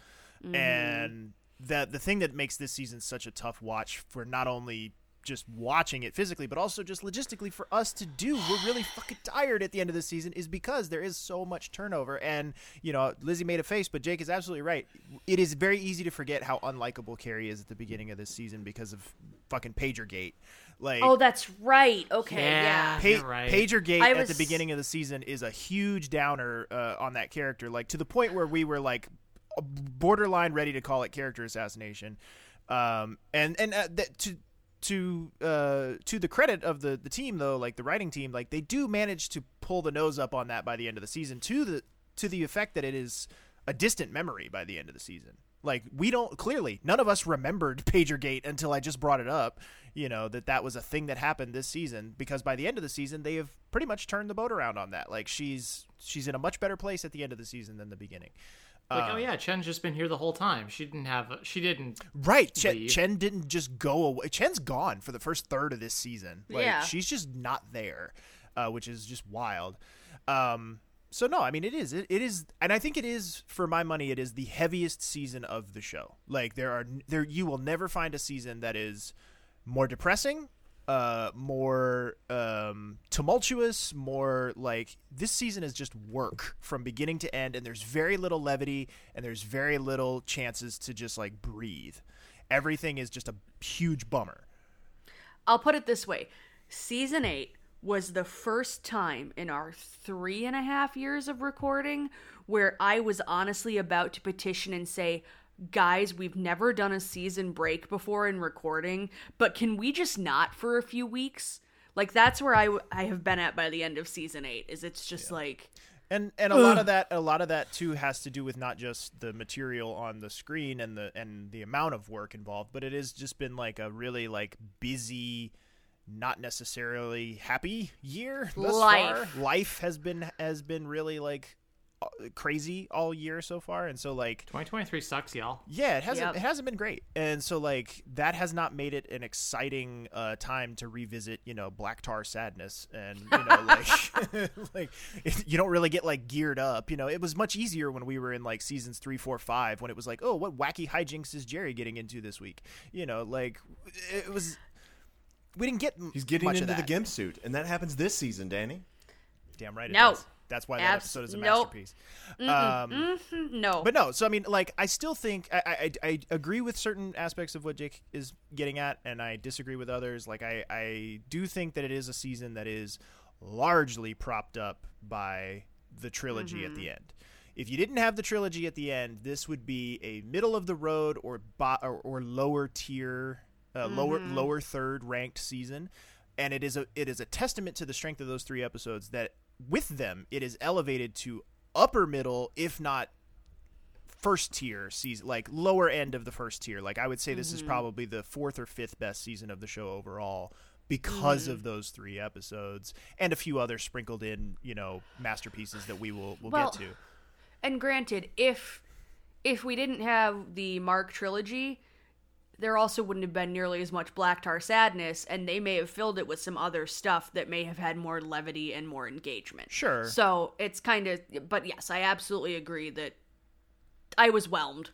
S3: and that the thing that makes this season such a tough watch for not only just watching it physically, but also just logistically for us to do. We're really fucking tired at the end of the season, is because there is so much turnover. And you know, Lizzie made a face, but Jake is absolutely right. It is very easy to forget how unlikable Kerry is at the beginning of this season because of fucking PagerGate. Like,
S2: Oh, that's right. Okay,
S1: Yeah.
S2: yeah.
S3: Pa-
S1: You're right.
S3: PagerGate
S2: I
S3: at the beginning of the season is a huge downer uh, on that character, like to the point where we were like borderline ready to call it character assassination. Um, and and uh, that, to to uh, to the credit of the the team though, like the writing team, like they do manage to pull the nose up on that by the end of the season to the to the effect that it is a distant memory by the end of the season. Like we don't clearly none of us remembered PagerGate until I just brought it up. You know that that was a thing that happened this season because by the end of the season they have pretty much turned the boat around on that. Like she's she's in a much better place at the end of the season than the beginning.
S1: Like, oh yeah, Chen's just been here the whole time. She didn't have. A, she didn't.
S3: Right. Chen. Chen didn't just go away. Chen's gone for the first third of this season. Like,
S2: Yeah.
S3: She's just not there, uh, which is just wild. Um, so no, I mean it is. It, it is, and I think it is for my money. It is the heaviest season of the show. Like there are there, you will never find a season that is more depressing, uh, more um, tumultuous, more like this season is just work from beginning to end, and there's very little levity, and there's very little chances to just like breathe. Everything is just a huge bummer.
S2: I'll put it this way season eight was the first time in our three and a half years of recording where I was honestly about to petition and say, Guys, we've never done a season break before in recording, but can we just not for a few weeks? Like that's where I, w- I have been at by the end of season eight. Is it's just like
S3: and and a lot of that a lot of that too has to do with not just the material on the screen and the and the amount of work involved but it has just been like a really like busy not necessarily happy year thus
S2: Life.
S3: far life has been has been really like crazy all year so far and so like
S1: 2023 sucks, y'all.
S3: yeah, it hasn't
S2: Yep.
S3: it hasn't been great, and so like that has not made it an exciting uh, time to revisit, you know, Black Tar Sadness, and you know, like like it, you don't really get like geared up. You know, it was much easier when we were in like seasons three, four, five, when it was like, oh, what wacky hijinks is Jerry getting into this week? You know, like it was. We didn't get m-
S4: He's getting
S3: much
S4: into
S3: of
S4: the
S3: that.
S4: gimp suit, and that happens this season, Danny.
S3: Damn right. It
S2: No.
S3: does. That's why that
S2: Abs-
S3: episode is a
S2: nope.
S3: masterpiece. Um,
S2: no.
S3: But no, so I mean, like, I still think I, I I agree with certain aspects of what Jake is getting at, and I disagree with others. Like, I I do think that it is a season that is largely propped up by the trilogy at the end. If you didn't have the trilogy at the end, this would be a middle of the road or bo- or, or lower tier, uh, lower lower third ranked season, and it is a it is a testament to the strength of those three episodes that with them it is elevated to upper middle, if not first tier season, like lower end of the first tier. Like I would say, this is mm-hmm. probably the fourth or fifth best season of the show overall because mm-hmm. of those three episodes and a few others sprinkled in, you know, masterpieces that we will will
S2: Well,
S3: get to.
S2: And granted, if if we didn't have the Mark trilogy, there also wouldn't have been nearly as much Black Tar sadness, and they may have filled it with some other stuff that may have had more levity and more engagement.
S3: Sure.
S2: So it's kind of, but yes, I absolutely agree that I was whelmed.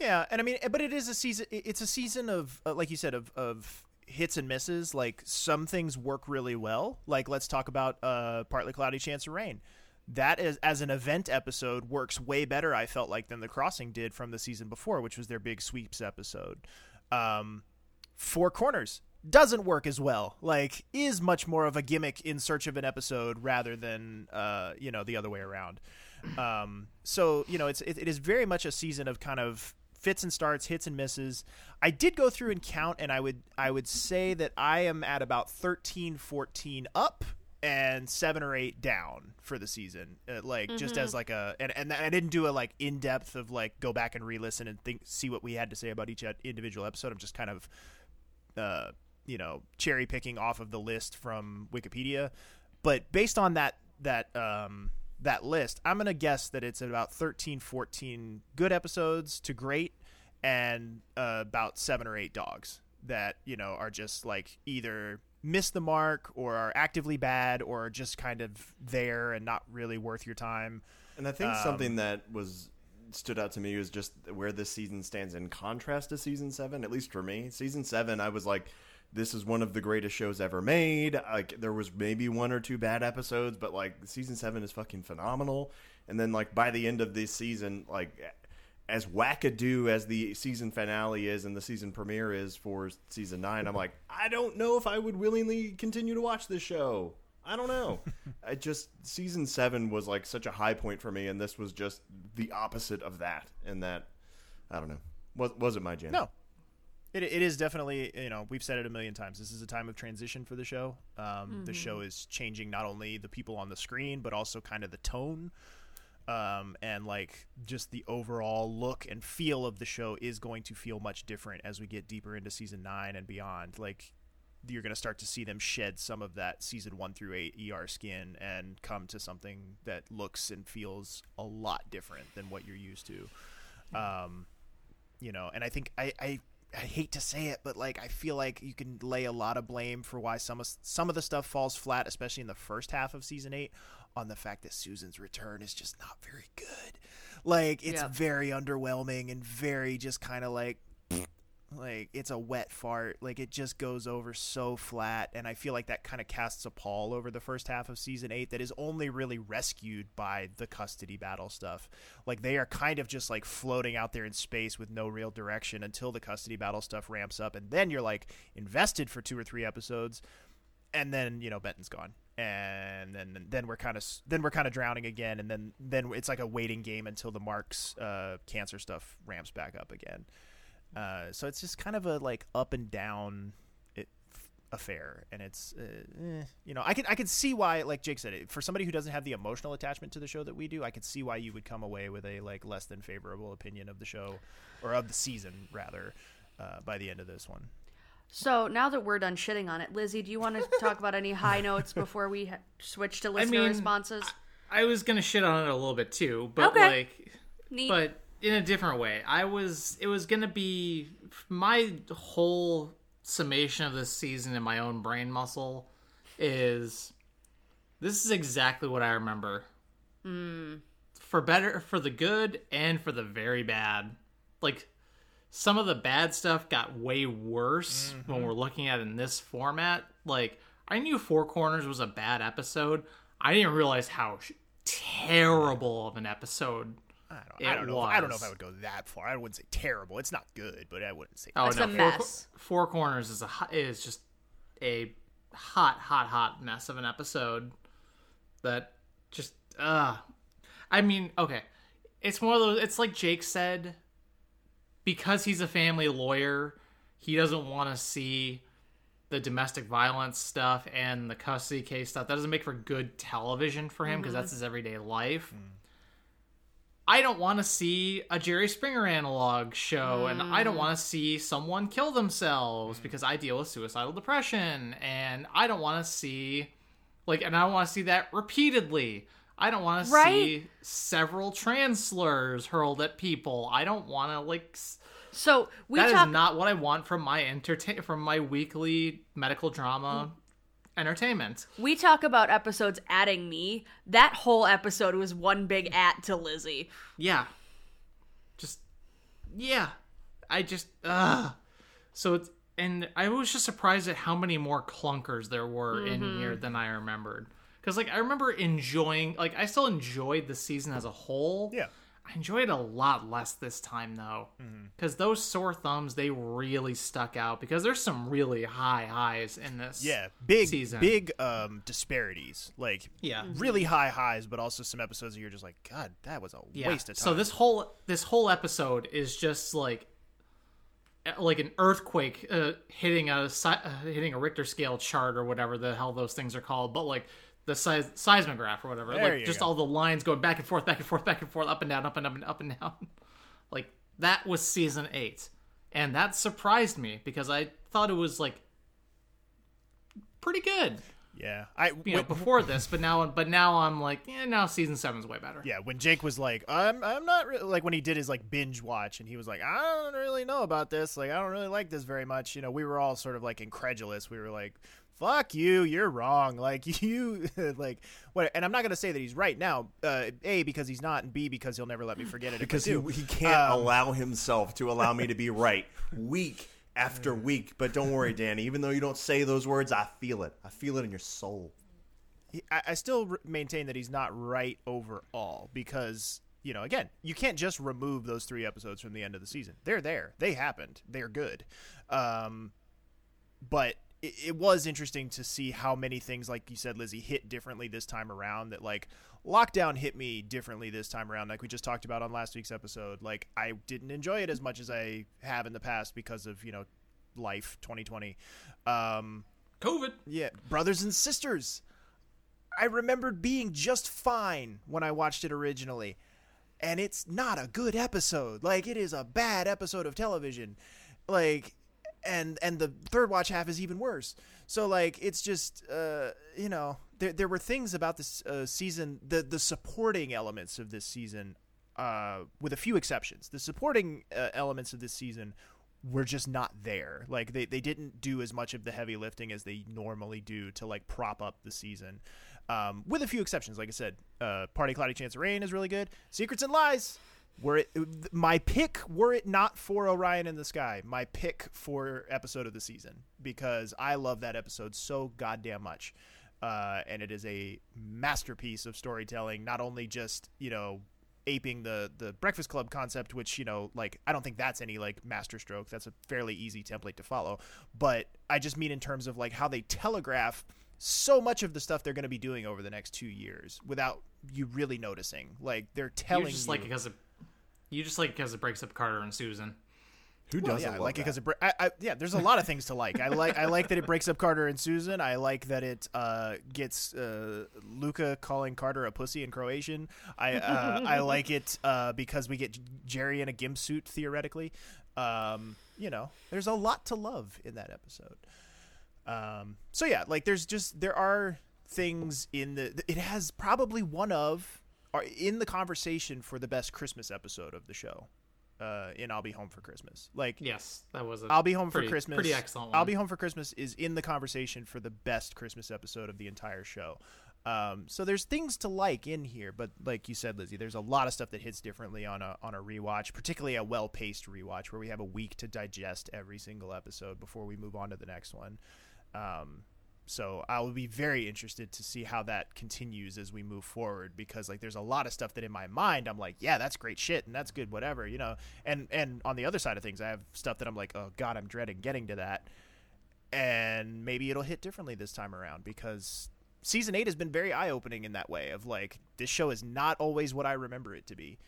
S3: Yeah, and I mean, but it is a season. It's a season of, uh, like you said, of of hits and misses. Like some things work really well. Like let's talk about uh, partly cloudy chance of rain. That is as an event episode works way better. I felt like than the crossing did from the season before, which was their big sweeps episode. Um, Four Corners doesn't work as well. Like is much more of a gimmick in search of an episode rather than uh, you know the other way around. Um, so you know it's it, it is very much a season of kind of fits and starts, hits and misses. I did go through and count, and I would I would say that I am at about 13, 14 up and seven or eight down for the season. Uh, like just as like a and, and i didn't do a like in depth of like go back and re-listen and think see what we had to say about each individual episode. I'm just kind of uh, you know, cherry picking off of the list from Wikipedia. But based on that that um, that list, I'm gonna guess that it's about 13, 14 good episodes to great, and uh, about seven or eight dogs that you know are just like either miss the mark or are actively bad or are just kind of there and not really worth your time.
S4: And I think
S3: Um,
S4: something that was stood out to me was just where this season stands in contrast to season seven. At least for me, season seven, I was like, "This is one of the greatest shows ever made." Like there was maybe one or two bad episodes, but like season seven is fucking phenomenal. And then like by the end of this season, like as wackadoo as the season finale is and the season premiere is for season nine, I'm like, I don't know if I would willingly continue to watch this show. I don't know. I just season seven was like such a high point for me, and this was just the opposite of that. And that I don't know was wasn't my jam.
S3: No. It, it is definitely, you know, we've said it a million times. This is a time of transition for the show. Um, The show is changing not only the people on the screen, but also kind of the tone um, and like just the overall look and feel of the show is going to feel much different as we get deeper into season nine and beyond. Like, you're going to start to see them shed some of that season one through eight ER skin and come to something that looks and feels a lot different than what you're used to. Um, you know, and I think I, I I hate to say it, but like I feel like you can lay a lot of blame for why some of some of the stuff falls flat, especially in the first half of season eight, on the fact that Susan's return is just not very good. Like it's
S2: Yeah.
S3: very underwhelming and very just kind of like like it's a wet fart like it just goes over so flat and i feel like that kind of casts a pall over the first half of season 8 that is only really rescued by the custody battle stuff like they are kind of just like floating out there in space with no real direction until the custody battle stuff ramps up and then you're like invested for two or three episodes and then you know Benton's gone, and then then we're kind of then we're kind of drowning again, and then then it's like a waiting game until the Mark's uh, cancer stuff ramps back up again. Uh, so it's just kind of a like up and down affair, and it's uh, eh, you know I can I can see why like Jake said for somebody who doesn't have the emotional attachment to the show that we do, I could see why you would come away with a like less than favorable opinion of the show or of the season rather uh, by the end of this one.
S2: So now that we're done shitting on it, Lizzie, do you want to talk about any high notes before we ha- switch to listener
S1: mean,
S2: responses?
S1: I was gonna shit on it a little bit too, but
S2: Okay.
S1: like,
S2: Neat.
S1: but in a different way. I was. It was gonna be my whole summation of this season in my own brain muscle is this is exactly what I remember. Hmm. For better, for the good, and for the very bad. Like some of the bad stuff got way worse when we're looking at it in this format. Like I knew Four Corners was a bad episode. I didn't realize how sh- terrible of an episode
S3: I don't,
S1: It
S3: I don't know. If, I don't know if I would go that far. I wouldn't say terrible. It's not good, but I wouldn't say.
S1: Oh
S2: it's
S1: no,
S2: a
S1: Four,
S2: mess.
S1: Four Corners is a is just a hot, hot, hot mess of an episode that just uh I mean, okay, it's one of those. It's like Jake said, because he's a family lawyer, he doesn't want to see the domestic violence stuff and the custody case stuff. That doesn't make for good television for him because mm-hmm. that's his everyday life. Mm. I don't want to see a Jerry Springer analog show, and I don't mm. want to see someone kill themselves mm. because I deal with suicidal depression, and I don't want to see, like, and I don't want to see that repeatedly. I don't want to
S2: Right.
S1: see several trans slurs hurled at people. I don't want to like.
S2: So we
S1: That is
S2: talk.
S1: not what I want from my entertain from my weekly medical drama entertainment.
S2: we talk about episodes adding me. That whole episode was one big at to Lizzie.
S1: Yeah. Just yeah. I just uh so it's and I was just surprised at how many more clunkers there were in here than I remembered. Cuz like I remember enjoying like I still enjoyed the season as a whole.
S3: Yeah.
S1: I enjoyed it a lot less this time though. Cuz those sore thumbs they really stuck out because there's some really high highs in this.
S3: Yeah, big,
S1: season.
S3: big um, disparities. Like,
S1: Yeah.
S3: really high highs, but also some episodes that you're just like, God, that was a
S1: Yeah.
S3: waste of time.
S1: So this whole this whole episode is just like like an earthquake uh, hitting a uh, hitting a Richter scale chart or whatever the hell those things are called, but like the size seismograph or whatever.
S3: There
S1: like just
S3: go.
S1: all the lines going back and forth, back and forth, back and forth, up and down, up and up and up and down. like that was season eight, and that surprised me because I thought it was like pretty good,
S3: yeah, I
S1: you know, before this, but now but now I'm like, yeah, now season seven's way better.
S3: yeah, when Jake was like, I'm, I'm not really like when he did his like binge watch, and he was like, I don't really know about this. Like, I don't really like this very much. You know, we were all sort of like incredulous. We were like, Fuck you, you're wrong. Like you, like what? And I'm not gonna say that he's right now. Uh, a because he's not, and B because he'll never let me forget it.
S4: because he, he can't
S3: Um,
S4: allow himself to allow me to be right week after week. But don't worry, Danny. Even though you don't say those words, I feel it. I feel it in your soul.
S3: he- I, I still r- maintain that he's not right overall because you know again you can't just remove those three episodes from the end of the season they're there they happened they're good um, but it, it was interesting to see how many things like you said lizzie hit differently this time around that like lockdown hit me differently this time around like we just talked about on last week's episode like i didn't enjoy it as much as i have in the past because of you know life 2020 um,
S1: COVID.
S3: yeah, brothers and sisters. I remembered being just fine when I watched it originally. And it's not a good episode. Like it is a bad episode of television. Like and and the third watch half is even worse. So like it's just uh, you know there there were things about this uh, season the the supporting elements of this season uh, with a few exceptions. The supporting uh, elements of this season were just not there. Like they, they didn't do as much of the heavy lifting as they normally do to like prop up the season. Um, with a few exceptions, like I said, uh, Partly Cloudy Chance of Rain is really good. Secrets and Lies were it my pick were it not for Orion in the Sky, my pick for episode of the season because I love that episode so goddamn much. Uh, and it is a masterpiece of storytelling, not only just, you know, aping the the breakfast club concept which you know like i don't think that's any like masterstroke that's a fairly easy template to follow but i just mean in terms of like how they telegraph so much of the stuff they're going to be doing over the next two years without you really noticing like they're telling
S1: You just
S3: you
S1: like because it. You just like because it breaks up Carter and Susan.
S4: Who
S3: well,
S4: doesn't
S3: yeah, I
S4: love
S3: like it because it. Bre- I, I, yeah, there's a lot of things to like. I like. I like that it breaks up Carter and Susan. I like that it uh, gets uh, Luca calling Carter a pussy in Croatian. I uh, I like it uh, because we get Jerry in a gimp suit theoretically. Um, you know, there's a lot to love in that episode. Um, so yeah, like there's just there are things in the. It has probably one of are in the conversation for the best Christmas episode of the show. Uh, in I'll Be Home for Christmas. Like
S1: Yes, that was. A
S3: I'll Be Home
S1: pretty,
S3: for Christmas.
S1: Pretty excellent. One.
S3: I'll Be Home for Christmas is in the conversation for the best Christmas episode of the entire show. Um, so there's things to like in here, but like you said, Lizzie, there's a lot of stuff that hits differently on a on a rewatch, particularly a well paced rewatch where we have a week to digest every single episode before we move on to the next one. Um, so I will be very interested to see how that continues as we move forward because like there's a lot of stuff that in my mind I'm like, yeah, that's great shit and that's good whatever, you know. And and on the other side of things, I have stuff that I'm like, oh god, I'm dreading getting to that. And maybe it'll hit differently this time around because season 8 has been very eye-opening in that way of like this show is not always what I remember it to be.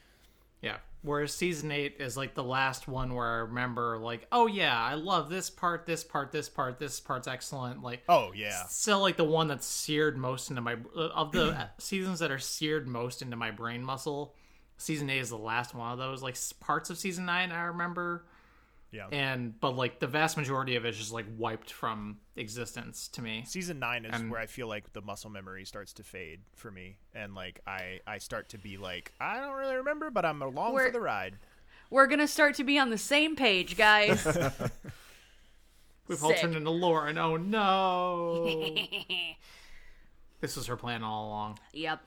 S1: Yeah. Whereas season eight is like the last one where I remember, like, oh yeah, I love this part, this part, this part, this part's excellent. Like,
S3: Oh yeah.
S1: still like the one that's seared most into my uh, of the seasons that are seared most into my brain muscle. Season eight is the last one of those. Like parts of season nine, I remember,
S3: Yeah.
S1: and but like the vast majority of it is just like wiped from existence to me.
S3: season nine is
S1: And-
S3: where I feel like the muscle memory starts to fade for me, and like I I start to be like I don't really remember, but I'm along
S2: We're-
S3: for the ride.
S2: We're gonna start to be on the same page, guys.
S1: We've all turned into Lauren. Oh no! this was her plan all along.
S2: yep.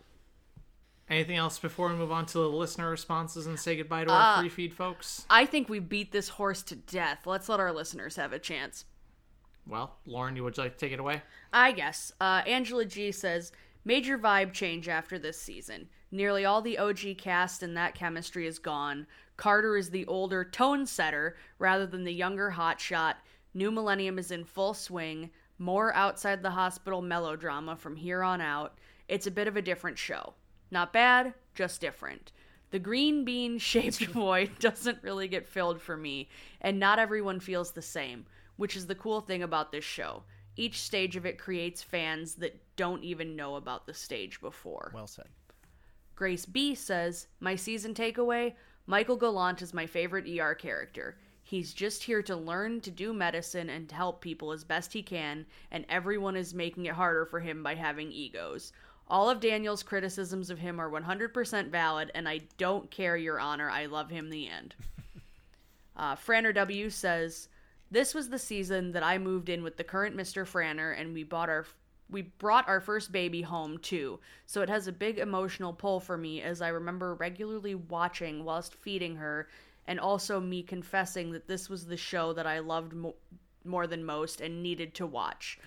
S1: Anything else before we move on to the listener responses and say goodbye to
S2: Uh,
S1: our free feed folks?
S2: I think we beat this horse to death. Let's let our listeners have a chance.
S1: Well, Lauren, you would you like to take it away?
S2: I guess. Uh, Angela G says major vibe change after this season. Nearly all the OG cast and that chemistry is gone. Carter is the older tone setter rather than the younger hotshot. New Millennium is in full swing. More outside the hospital melodrama from here on out. It's a bit of a different show. Not bad, just different. The green bean shaped void doesn't really get filled for me, and not everyone feels the same, which is the cool thing about this show. Each stage of it creates fans that don't even know about the stage before.
S3: Well said.
S2: Grace B says, My season takeaway Michael Gallant is my favorite ER character. He's just here to learn to do medicine and to help people as best he can, and everyone is making it harder for him by having egos. All of Daniel's criticisms of him are 100% valid, and I don't care, Your Honor. I love him the end. Uh, Franner W says, "This was the season that I moved in with the current Mr. Franner, and we bought our we brought our first baby home too. So it has a big emotional pull for me, as I remember regularly watching whilst feeding her, and also me confessing that this was the show that I loved mo- more than most and needed to watch."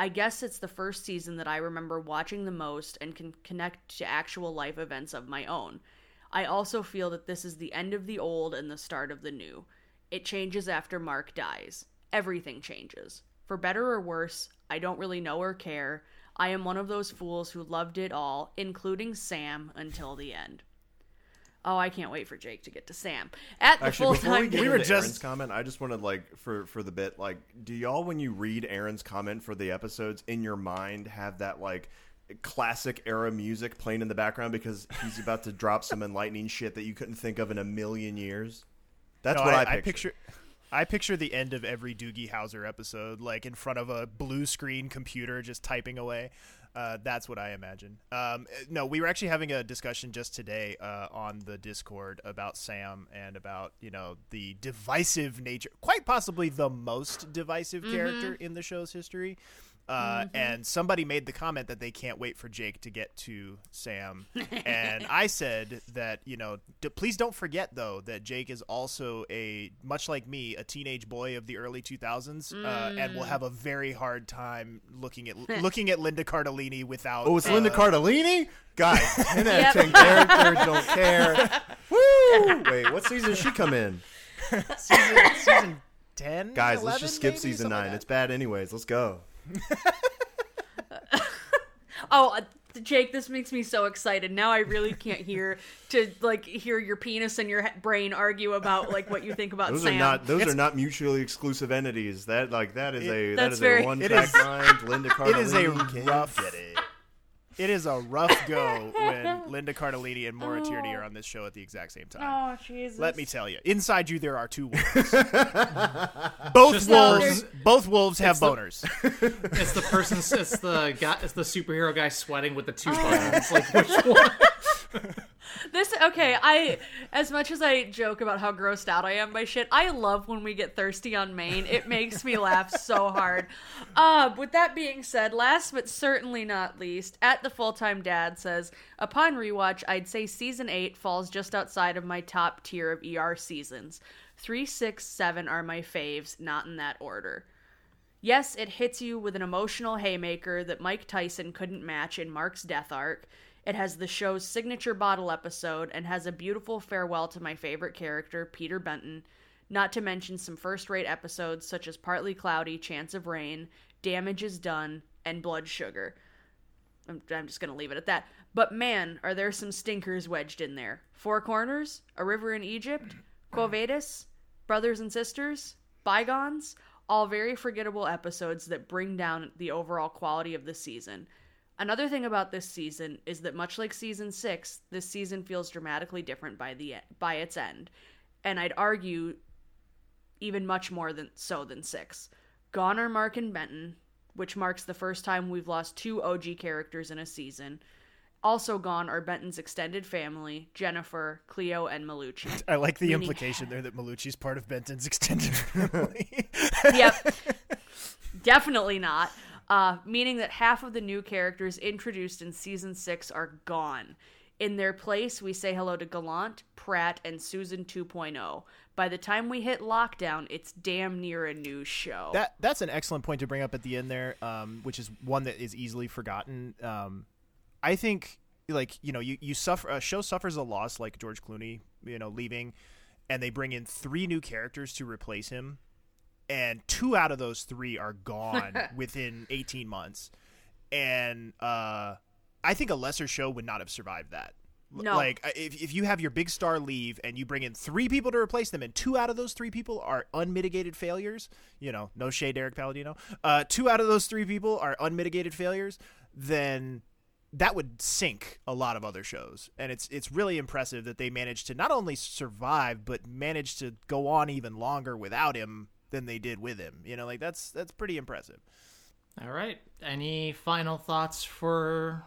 S2: I guess it's the first season that I remember watching the most and can connect to actual life events of my own. I also feel that this is the end of the old and the start of the new. It changes after Mark dies. Everything changes. For better or worse, I don't really know or care. I am one of those fools who loved it all, including Sam, until the end. Oh, I can't wait for Jake to get to Sam. At the
S4: Actually,
S2: full
S4: before we
S2: time
S3: We were just-
S4: Aaron's comment, I just wanted like for for the bit, like, do y'all when you read Aaron's comment for the episodes in your mind have that like classic era music playing in the background because he's about to drop some enlightening shit that you couldn't think of in a million years? That's
S3: No,
S4: what
S3: I,
S4: I,
S3: I picture. I picture the end of every Doogie Howser episode, like in front of a blue screen computer, just typing away. Uh, that's what I imagine. Um, no, we were actually having a discussion just today uh, on the Discord about Sam and about you know the divisive nature, quite possibly the most divisive character in the show's history. Uh, And somebody made the comment that they can't wait for Jake to get to Sam, and I said that you know, d- please don't forget though that Jake is also a much like me, a teenage boy of the early 2000s, uh, and will have a very hard time looking at looking at Linda Cardellini without.
S4: Oh, it's Linda
S3: uh,
S4: Cardellini? Guys, 10 out of 10 characters, don't care. Woo! Wait, what season did she come in?
S3: season, season 10
S4: Guys,
S3: 11,
S4: let's just skip
S3: maybe?
S4: season
S3: Something
S4: 9.
S3: like
S4: It's bad anyways. Let's go.
S2: Oh, uh, Jake, this makes me so excited. Now I really can't hear to like hear your penis and your brain argue about like what you think about
S4: Those
S2: Sam.
S4: are not those
S3: It's-
S4: are not mutually exclusive entities. That like that is a
S2: That's very-
S4: a one
S3: It
S4: track mind. Linda Cardellini.
S3: It is a rough-
S4: get it.
S3: It is a rough go when Linda Cardellini and Maura oh. Tierney are on this show at the exact same time.
S2: oh Jesus!
S3: Let me tell you, inside you there are two wolves. both
S1: Just
S3: wolves,
S1: the-
S3: both wolves have
S1: the-
S3: boners.
S1: It's the person. It's the guy. It's the superhero guy sweating with the two oh. buttons. Like which one?
S2: This okay, I as much as I joke about how grossed out I am by shit, I love when we get thirsty on main. It makes me laugh so hard. Uh, with that being said, last but certainly not least, at the full time dad says, upon rewatch, I'd say season eight falls just outside of my top tier of ER seasons. Three, six, seven are my faves, not in that order. Yes, it hits you with an emotional haymaker that Mike Tyson couldn't match in Mark's death arc. It has the show's signature bottle episode and has a beautiful farewell to my favorite character, Peter Benton, not to mention some first rate episodes such as Partly Cloudy, Chance of Rain, Damage is Done, and Blood Sugar. I'm, I'm just going to leave it at that. But man, are there some stinkers wedged in there. Four Corners, A River in Egypt, Quo Vadis, Brothers and Sisters, Bygones, all very forgettable episodes that bring down the overall quality of the season. Another thing about this season is that much like season 6, this season feels dramatically different by the by its end. And I'd argue even much more than so than 6. Gone are Mark and Benton, which marks the first time we've lost two OG characters in a season. Also gone are Benton's extended family, Jennifer, Cleo, and Malucci.
S3: I like the
S2: Meaning-
S3: implication there that Malucci's part of Benton's extended family.
S2: yep. Definitely not. Uh, meaning that half of the new characters introduced in season six are gone. In their place, we say hello to Gallant, Pratt, and Susan 2.0. By the time we hit lockdown, it's damn near a new show.
S3: that that's an excellent point to bring up at the end there, um, which is one that is easily forgotten. Um, I think like you know you you suffer a show suffers a loss like George Clooney you know leaving, and they bring in three new characters to replace him, and two out of those three are gone within eighteen months, and uh, I think a lesser show would not have survived that.
S2: No.
S3: Like uh, if, if you have your big star leave and you bring in three people to replace them, and two out of those three people are unmitigated failures, you know, no shade, Erik Palladino. Uh, two out of those three people are unmitigated failures, then that would sink a lot of other shows. And it's it's really impressive that they managed to not only survive but manage to go on even longer without him than they did with him. You know, like that's that's pretty impressive.
S1: All right. Any final thoughts for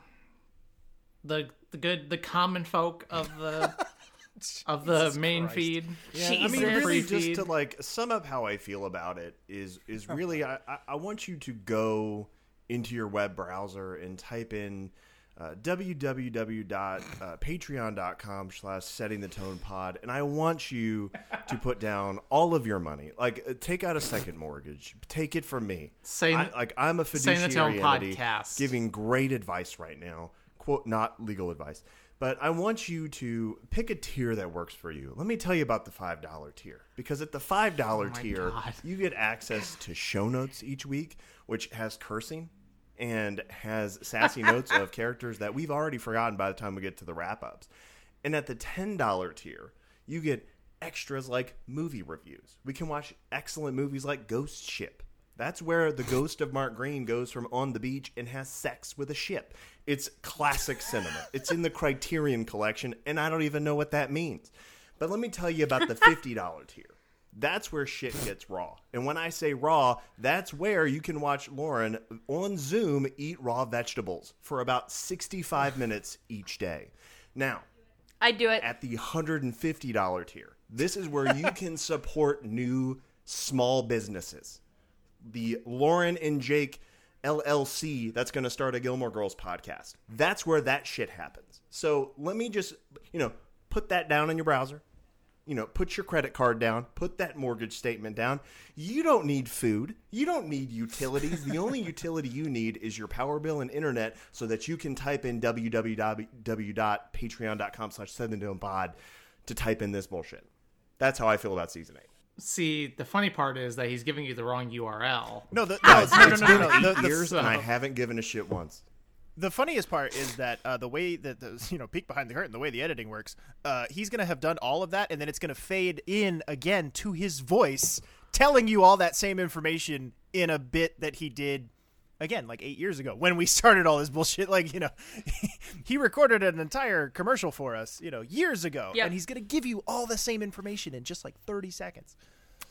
S1: the the good the common folk of the of the
S3: Jesus
S1: main
S3: Christ.
S1: feed?
S4: Yeah, I mean, really,
S1: Pre-feed.
S4: just to like sum up how I feel about it is is really I, I- I want you to go into your web browser and type in uh, www.patreon.com slash setting the tone pod and i want you to put down all of your money. Like uh, take out a second mortgage. Take it from me.
S1: Saying-
S4: I, like i'm a
S1: Saying the
S4: fiduciary
S1: Tone
S4: entity
S1: podcast.
S4: giving great advice right now. Quote not legal advice. But i want you to pick a tier that works for you. Let me tell you about the $5 tier because at the $5
S1: Oh
S4: tier
S1: God.
S4: you get access to show notes each week which has cursing and has sassy notes of characters that we've already forgotten by the time we get to the wrap ups and at the $10 tier you get extras like movie reviews we can watch excellent movies like ghost ship that's where the ghost of Mark Greene goes from on the beach and has sex with a ship. It's classic cinema. It's in the Criterion collection, and I don't even know what that means. But let me tell you about the $50 tier. That's where shit gets raw. And when I say raw, that's where you can watch Lauren on Zoom eat raw vegetables for about 65 minutes each day. Now,
S2: I'd do it.
S4: at the $150 tier, this is where you can support new small businesses. The Lauren and Jake LLC that's going to start a Gilmore Girls podcast. That's where that shit happens. So let me just, you know, put that down in your browser. You know, put your credit card down, put that mortgage statement down. You don't need food. You don't need utilities. the only utility you need is your power bill and internet so that you can type in www.patreon.com slash pod to type in this bullshit. That's how I feel about season eight.
S1: See, the funny part is that he's giving you the wrong URL.
S3: No, the, no, no, no,
S4: It's
S3: no,
S4: been
S3: no, no.
S4: eight
S3: The, the,
S4: years and I haven't given a shit once.
S3: The funniest part is that uh, the way that the you know peek behind the curtain, the way the editing works, uh, he's gonna have done all of that, and then it's gonna fade in again to his voice, telling you all that same information in a bit that he did again like eight years ago when we started all this bullshit. Like you know, he recorded an entire commercial for us, you know, years ago,
S2: Yep.
S3: and he's gonna give you all the same information in just like thirty seconds.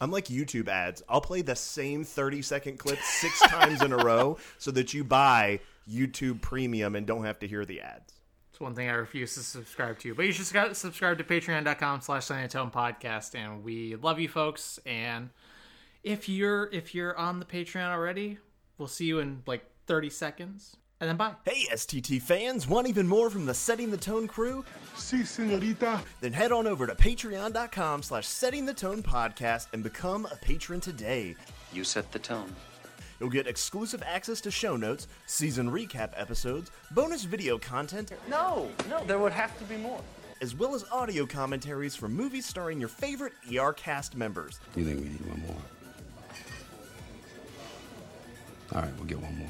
S4: I'm like YouTube ads. I'll play the same 30 second clip six times in a row so that you buy YouTube Premium and don't have to hear the ads.
S1: It's one thing I refuse to subscribe to. But you should subscribe to patreon.com slash San Antonio podcast. And we love you folks. And if you're if you're on the Patreon already, we'll see you in like 30 seconds. And then bye.
S4: Hey, STT fans, want even more from the Setting the Tone crew?
S5: Sí, señorita.
S4: Then head on over to patreon.com slash setting the tone podcast and become a patron today.
S6: You set the tone.
S4: You'll get exclusive access to show notes, season recap episodes, bonus video content,
S6: No, no, there would have to be more.
S4: as well as audio commentaries from movies starring your favorite ER cast members.
S7: You think we need one more? All right, we'll get one more.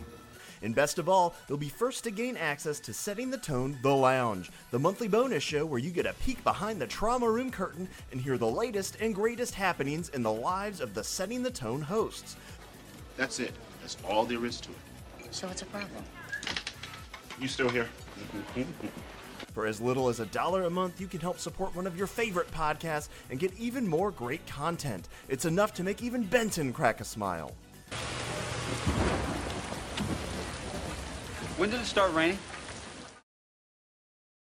S4: And best of all, you'll be first to gain access to Setting the Tone The Lounge, the monthly bonus show where you get a peek behind the trauma room curtain and hear the latest and greatest happenings in the lives of the Setting the Tone hosts.
S5: That's it. That's all there is to it.
S8: So what's a problem?
S5: You still here?
S4: For as little as a dollar a month, you can help support one of your favorite podcasts and get even more great content. It's enough to make even Benton crack a smile.
S6: When did it start raining?